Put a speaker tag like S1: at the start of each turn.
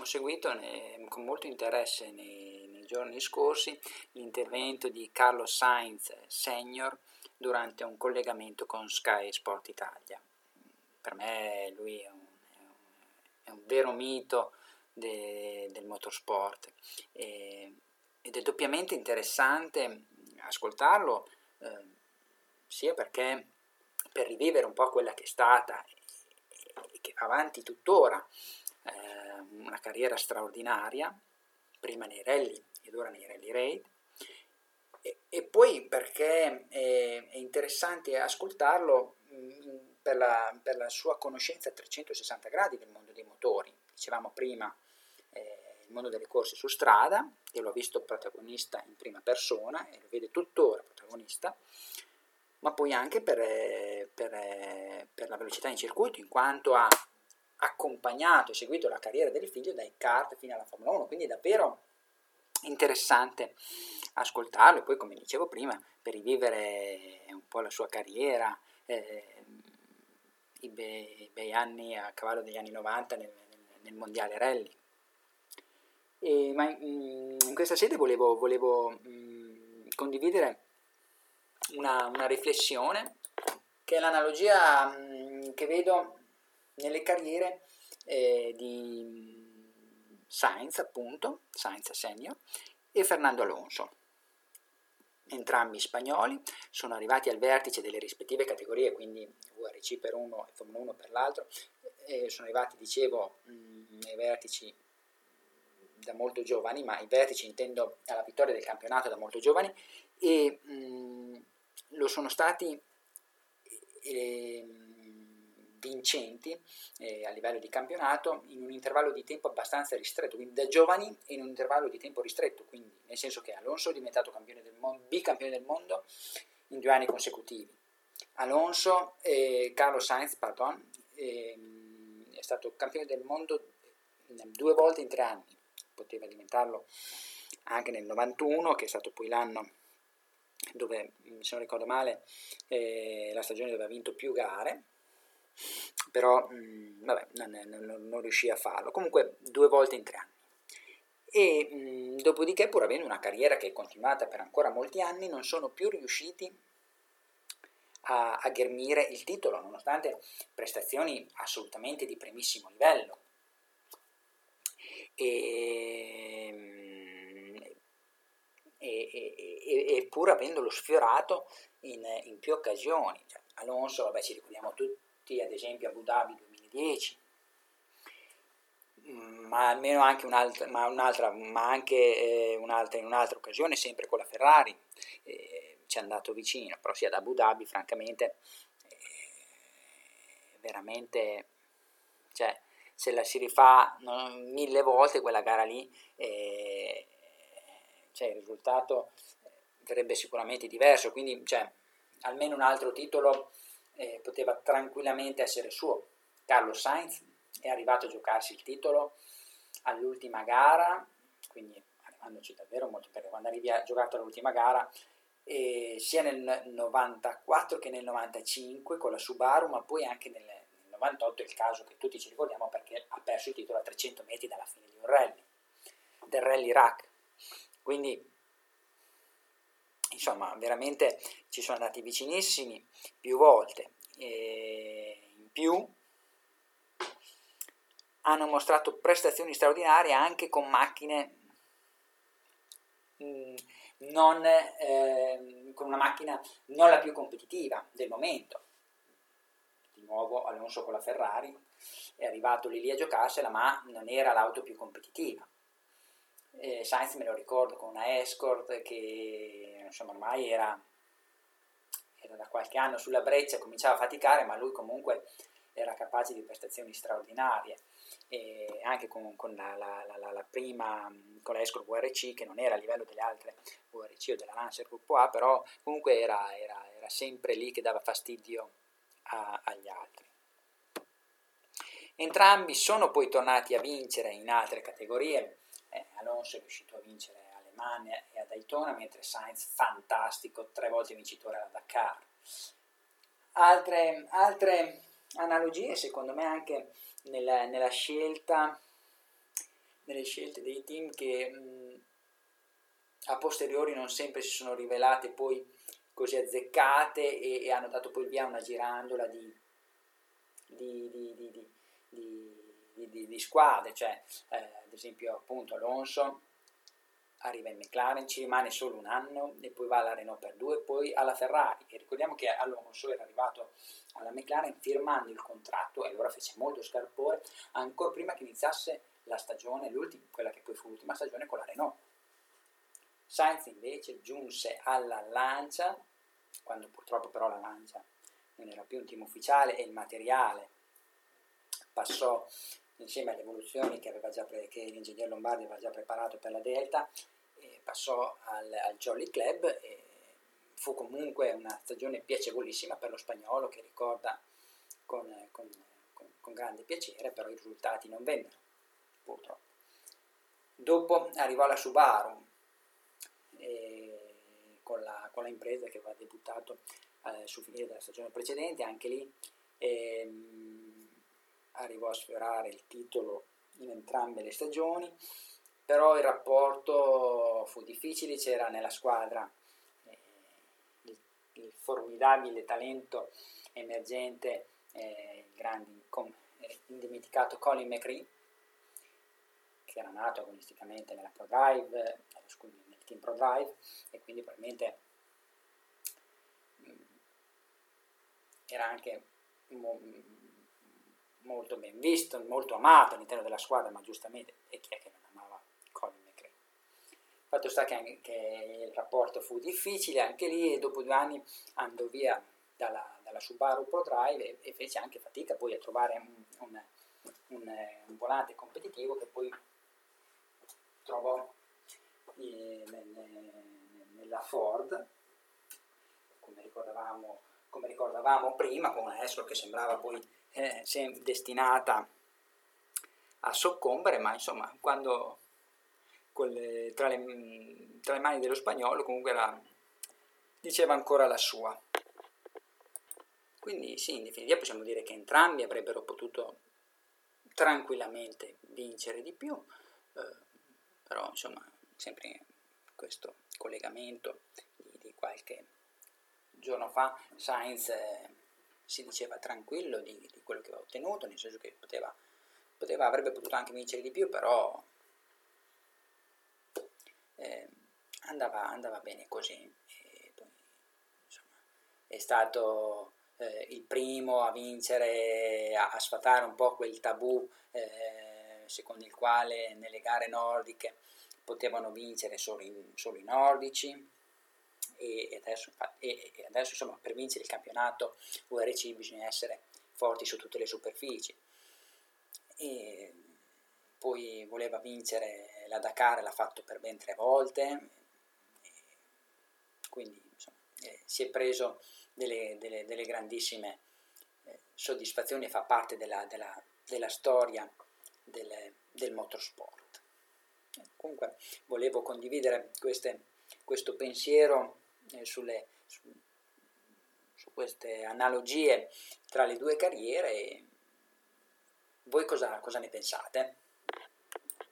S1: ho seguito con molto interesse nei, giorni scorsi l'intervento di Carlo Sainz Senior durante un collegamento con Sky Sport Italia. Per me lui è un, è un, è un vero mito de, del motorsport e, ed è doppiamente interessante ascoltarlo eh, sia perché per rivivere un po' quella che è stata e che va avanti tuttora eh, una carriera straordinaria, prima nei rally ed ora nei rally raid, e, e poi perché è, è interessante ascoltarlo mh, mm, per, la, per, la, sua conoscenza a 360 gradi del mondo dei motori. Dicevamo prima eh, il mondo delle corse su strada, che l'ho visto protagonista in prima persona e lo vede tuttora protagonista, ma poi anche per, per, per la velocità in circuito, in quanto ha accompagnato e seguito la carriera del figlio dai kart fino alla Formula 1, quindi è davvero interessante ascoltarlo e poi come dicevo prima per rivivere un po' la sua carriera, eh, i, bei, i, bei, anni a cavallo degli anni 90 nel, nel mondiale rally. E, ma in, in, questa sede volevo, volevo mh, condividere una, una, riflessione che è l'analogia mh, che vedo nelle carriere eh, di Sainz, appunto, Sainz senior, e Fernando Alonso. Entrambi spagnoli sono arrivati al vertice delle rispettive categorie, quindi VRC per uno e Formula 1 per l'altro, e sono arrivati, dicevo, mh, ai vertici da molto giovani, ma i vertici intendo alla vittoria del campionato da molto giovani, e mh, lo sono stati... Vincenti eh, a livello di campionato in un intervallo di tempo abbastanza ristretto, quindi da giovani e in un intervallo di tempo ristretto, quindi nel senso che Alonso è diventato campione del mondo, bicampione del mondo in due anni consecutivi. Alonso, eh, Carlos Sainz, pardon, eh, è stato campione del mondo due volte in tre anni, poteva diventarlo anche nel 91, che è stato poi l'anno dove, se non ricordo male, eh, la stagione dove ha vinto più gare, però mh, mm, vabbè, non, non, non, riuscì a farlo. Comunque due volte in tre anni. E mh, mm, dopodiché, pur avendo una carriera che è continuata per ancora molti anni, non sono più riusciti a, a ghermire il titolo, nonostante prestazioni assolutamente di primissimo livello. E, mm, e, e, pur avendolo sfiorato in, in più occasioni. Cioè, Alonso, vabbè, ci ricordiamo tutti tutti, ad esempio Abu Dhabi 2010, mm, ma almeno anche un'altra, ma, un'altra, ma anche eh, un'altra in un'altra occasione, sempre con la Ferrari, eh, ci è andato vicino, però sia ad Abu Dhabi, francamente, eh, veramente, cioè, se la si rifà no, mille volte quella gara lì, eh, cioè, il risultato verrebbe sicuramente diverso, quindi cioè, almeno un altro titolo eh, poteva tranquillamente essere suo. Carlos Sainz è arrivato a giocarsi il titolo all'ultima gara, quindi arrivandoci davvero molto perché quando arrivi a giocato all'ultima gara, eh, sia nel 94 che nel 95 con la Subaru, ma poi anche nel, nel 98 è il caso che tutti ci ricordiamo perché ha perso il titolo a 300 metri dalla fine di un rally, del rally rack. Quindi insomma veramente ci sono andati vicinissimi più volte e in più hanno mostrato prestazioni straordinarie anche con macchine mm, non, eh, con una macchina non la più competitiva del momento. Di nuovo Alonso con la Ferrari è arrivato lì lì a giocarsela ma non era l'auto più competitiva. Eh, Sainz me lo ricordo con una Escort che insomma ormai era, era da qualche anno sulla breccia, cominciava a faticare, ma lui comunque era capace di prestazioni straordinarie. E anche con, con la, la, la, la, prima con la Escort VRC che non era a livello delle altre VRC o della Lancer Gruppo A però comunque era, era, era sempre lì che dava fastidio a, agli altri entrambi sono poi tornati a vincere in altre categorie eh, Alonso è riuscito a vincere Le Mans e a Daytona, mentre Sainz, fantastico, tre volte vincitore alla Dakar. Altre, altre analogie, secondo me, anche nella, nella scelta nelle scelte dei team che mh, a posteriori non sempre si sono rivelate poi così azzeccate e, e hanno dato poi via una girandola di, di, di, di squadre, cioè eh, ad esempio appunto Alonso arriva in McLaren, ci rimane solo un anno e poi va alla Renault per due, poi alla Ferrari. E ricordiamo che Alonso era arrivato alla McLaren firmando il contratto e allora fece molto scarpore ancora prima che iniziasse la stagione, quella che poi fu l'ultima stagione con la Renault. Sainz invece giunse alla Lancia, quando purtroppo però la Lancia non era più un team ufficiale e il materiale passò insieme alle evoluzioni che, pre- che l'ingegner Lombardi aveva già preparato per la Delta, passò al, al, Jolly Club e fu comunque una stagione piacevolissima per lo spagnolo che ricorda con, con, con, con grande piacere, però i risultati non vennero, purtroppo. Dopo arrivò la Subaru, con la, con, la, impresa che aveva debuttato eh, sul finire della stagione precedente, anche lì ehm, arrivò a sfiorare il titolo in entrambe le stagioni, però il rapporto fu difficile, c'era nella squadra eh, il, il, formidabile talento emergente, eh, il grande, com, eh, indimenticato Colin McRae, che era nato agonisticamente nella ProDrive, eh, nel team ProDrive, e quindi probabilmente mh, mm, era anche mo- molto ben visto, molto amato all'interno della squadra, ma giustamente, e chi è che non amava Colin McRae? Fatto sta che, anche, che il rapporto fu difficile anche lì e dopo due anni andò via dalla, dalla Subaru Pro Drive e, e, fece anche fatica poi a trovare un, un, un, un volante competitivo che poi trovò eh, nella Ford, come ricordavamo, come ricordavamo prima, con una Escort che sembrava poi eh, destinata a soccombere, ma insomma, quando le, tra, le, tra, le, mani dello spagnolo comunque era, diceva ancora la sua. Quindi sì, in definitiva possiamo dire che entrambi avrebbero potuto tranquillamente vincere di più, eh, però insomma sempre questo collegamento di, di qualche giorno fa Sainz eh, si diceva tranquillo di, di, quello che aveva ottenuto, nel senso che poteva, poteva, avrebbe potuto anche vincere di più, però eh, andava, andava, bene così. Poi, insomma, è stato eh, il primo a vincere, a, a, sfatare un po' quel tabù eh, secondo il quale nelle gare nordiche potevano vincere solo, i nordici e adesso, e adesso insomma, per vincere il campionato URC bisogna essere forti su tutte le superfici. E poi voleva vincere la Dakar, l'ha fatto per ben tre volte, quindi insomma, eh, si è preso delle, delle, delle grandissime eh, soddisfazioni e fa parte della, della, della storia del, del motorsport. Comunque volevo condividere queste, questo pensiero eh, sulle, su, su, queste analogie tra le due carriere. Voi cosa, cosa ne pensate?